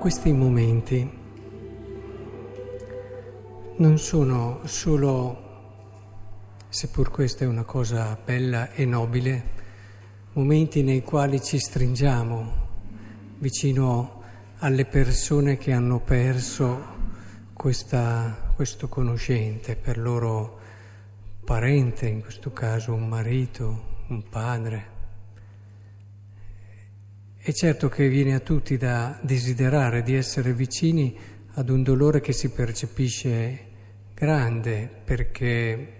questi momenti non sono solo, seppur questa è una cosa bella e nobile, momenti nei quali ci stringiamo vicino alle persone che hanno perso questa, questo conoscente, per loro parente, in questo caso un marito, un padre. È certo che viene a tutti da desiderare di essere vicini ad un dolore che si percepisce grande, perché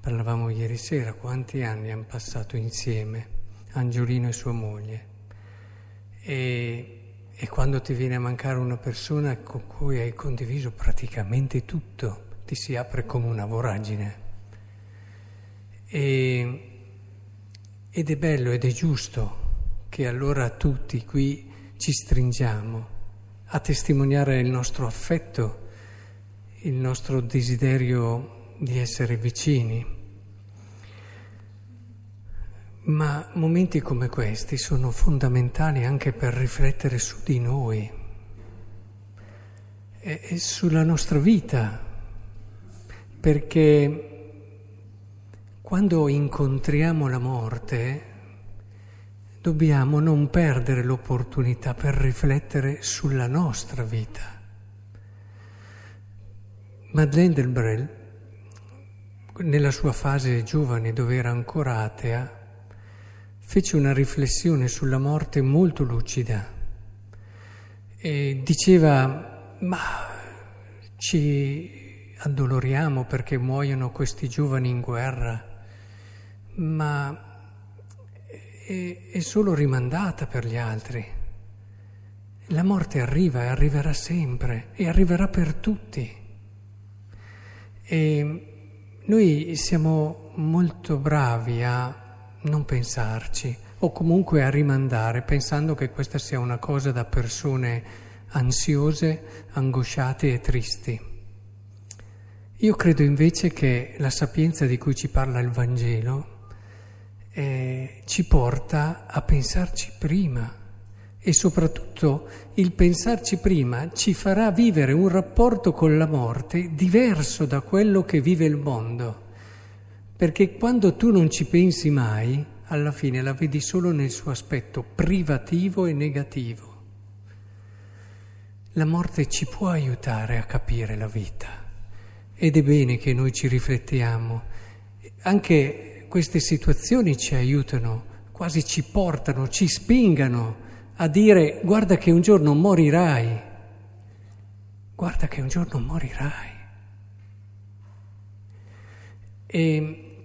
parlavamo ieri sera, quanti anni hanno passato insieme, Angiolino e sua moglie. E, e quando ti viene a mancare una persona con cui hai condiviso praticamente tutto, ti si apre come una voragine. E, ed è bello ed è giusto che allora tutti qui ci stringiamo a testimoniare il nostro affetto, il nostro desiderio di essere vicini. Ma momenti come questi sono fondamentali anche per riflettere su di noi e, sulla nostra vita, perché quando incontriamo la morte dobbiamo non perdere l'opportunità per riflettere sulla nostra vita. Madeleine Delbrel, nella sua fase giovane dove era ancora atea, fece una riflessione sulla morte molto lucida e diceva ma ci addoloriamo perché muoiono questi giovani in guerra, ma è, è solo rimandata per gli altri. La morte arriva e arriverà sempre e arriverà per tutti. E noi siamo molto bravi a non pensarci o comunque a rimandare pensando che questa sia una cosa da persone ansiose, angosciate e tristi. Io credo invece che la sapienza di cui ci parla il Vangelo eh, ci porta a pensarci prima e soprattutto il pensarci prima ci farà vivere un rapporto con la morte diverso da quello che vive il mondo. Perché quando tu non ci pensi mai, alla fine la vedi solo nel suo aspetto privativo e negativo. La morte ci può aiutare a capire la vita ed è bene che noi ci riflettiamo. Anche queste situazioni ci aiutano, quasi ci portano, ci spingano a dire guarda che un giorno morirai, guarda che un giorno morirai. E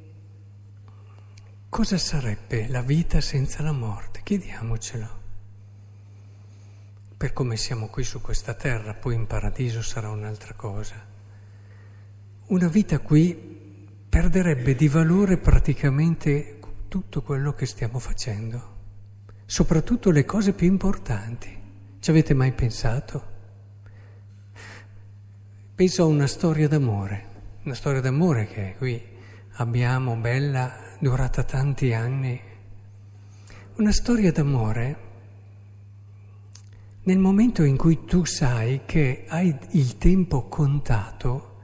cosa sarebbe la vita senza la morte? Chiediamocelo. Per come siamo qui su questa terra, poi in paradiso sarà un'altra cosa. Una vita qui perderebbe di valore praticamente tutto quello che stiamo facendo, soprattutto le cose più importanti. Ci avete mai pensato? Penso a una storia d'amore, una storia d'amore che qui abbiamo, bella, durata tanti anni. Una storia d'amore nel momento in cui tu sai che hai il tempo contato,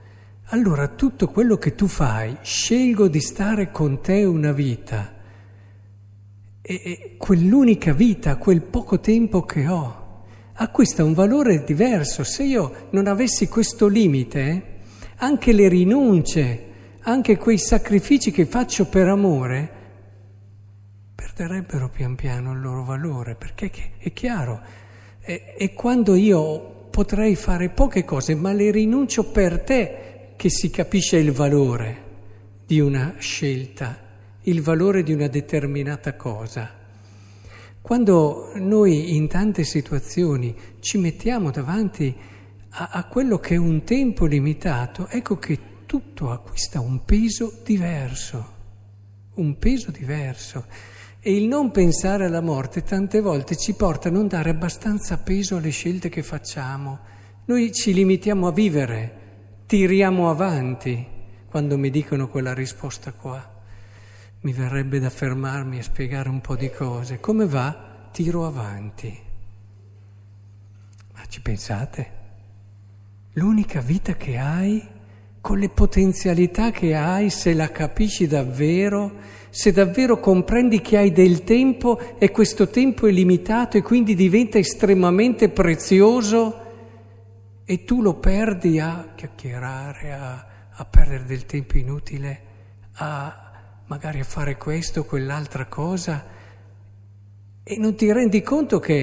allora tutto quello che tu fai, scelgo di stare con te una vita, e quell'unica vita, quel poco tempo che ho, acquista un valore diverso. Se io non avessi questo limite, anche le rinunce, anche quei sacrifici che faccio per amore, perderebbero pian piano il loro valore, perché è chiaro, è quando io potrei fare poche cose, ma le rinuncio per te, che si capisce il valore di una scelta, il valore di una determinata cosa. Quando noi in tante situazioni ci mettiamo davanti a, a quello che è un tempo limitato, ecco che tutto acquista un peso diverso, un peso diverso. E il non pensare alla morte tante volte ci porta a non dare abbastanza peso alle scelte che facciamo. Noi ci limitiamo a vivere tiriamo avanti quando mi dicono quella risposta qua. Mi verrebbe da fermarmi e spiegare un po' di cose. Come va? Tiro avanti. ci pensate? L'unica vita che hai, con le potenzialità che hai, se la capisci davvero, se davvero comprendi che hai del tempo e questo tempo è limitato e quindi diventa estremamente prezioso e tu lo perdi a chiacchierare, a, a perdere del tempo inutile, a magari a fare questo quell'altra cosa. E non ti rendi conto che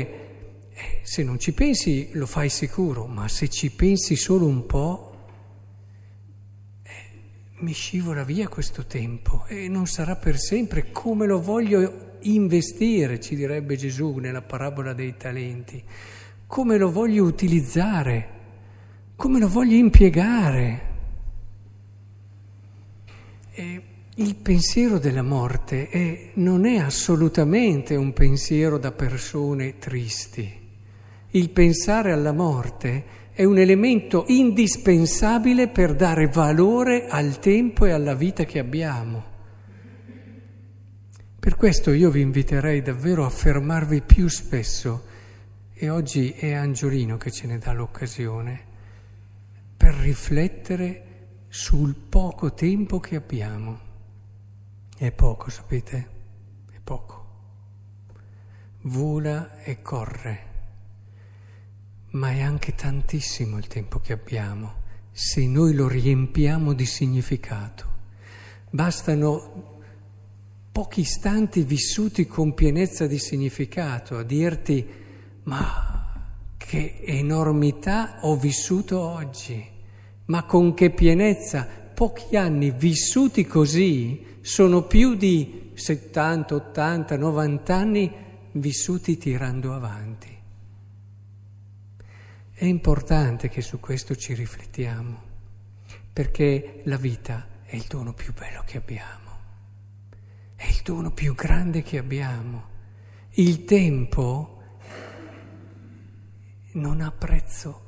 eh, se non ci pensi lo fai sicuro, ma se ci pensi solo un po', eh, mi scivola via questo tempo e non sarà per sempre come lo voglio investire, ci direbbe Gesù nella parabola dei talenti, come lo voglio utilizzare, come lo voglio impiegare. E il pensiero della morte è, non è assolutamente un pensiero da persone tristi il pensare alla morte è un elemento indispensabile per dare valore al tempo e alla vita che abbiamo. Per questo io vi inviterei davvero a fermarvi più spesso, e oggi è Angiolino che ce ne dà l'occasione, per riflettere sul poco tempo che abbiamo. È poco, sapete? È poco. Vola e corre ma è anche tantissimo il tempo che abbiamo se noi lo riempiamo di significato. Bastano pochi istanti vissuti con pienezza di significato a dirti ma che enormità ho vissuto oggi, ma con che pienezza pochi anni vissuti così sono più di 70, 80, 90 anni vissuti tirando avanti. È importante che su questo ci riflettiamo, perché la vita è il dono più bello che abbiamo, è il dono più grande che abbiamo. Il tempo non ha prezzo.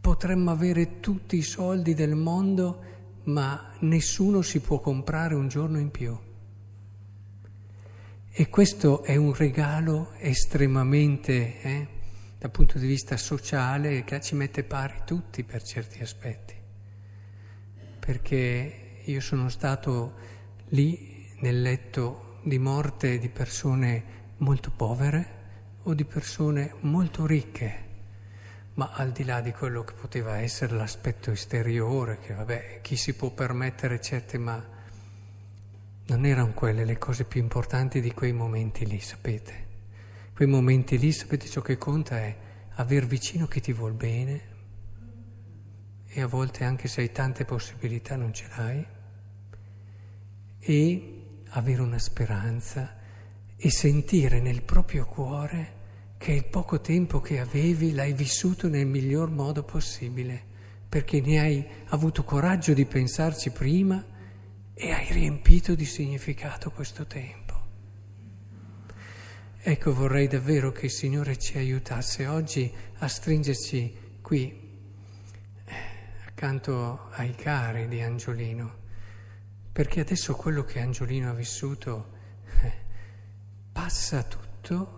Potremmo avere tutti i soldi del mondo, ma nessuno si può comprare un giorno in più. E questo è un regalo estremamente... Eh, dal punto di vista sociale che ci mette pari tutti per certi aspetti, perché io sono stato lì nel letto di morte di persone molto povere o di persone molto ricche, ma al di là di quello che poteva essere l'aspetto esteriore, che vabbè, chi si può permettere certe, ma non erano quelle le cose più importanti di quei momenti lì, sapete? Quei momenti lì, sapete, ciò che conta è aver vicino chi ti vuol bene e a volte anche se hai tante possibilità non ce l'hai e avere una speranza e sentire nel proprio cuore che il poco tempo che avevi l'hai vissuto nel miglior modo possibile, perché ne hai avuto coraggio di pensarci prima e hai riempito di significato questo tempo. Ecco, vorrei davvero che il Signore ci aiutasse oggi a stringerci qui, accanto ai cari di Angiolino, perché adesso quello che Angiolino ha vissuto eh, passa tutto,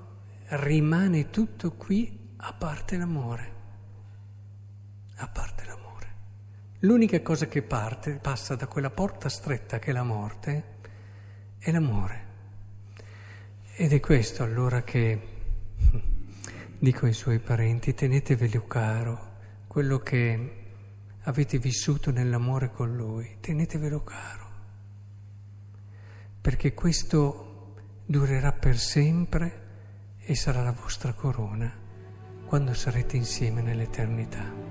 rimane tutto qui a parte l'amore, a parte l'amore. L'unica cosa che parte, passa da quella porta stretta che è la morte, è l'amore. Ed è questo allora che dico ai suoi parenti, tenetevelo caro, quello che avete vissuto nell'amore con lui, tenetevelo caro, perché questo durerà per sempre e sarà la vostra corona quando sarete insieme nell'eternità.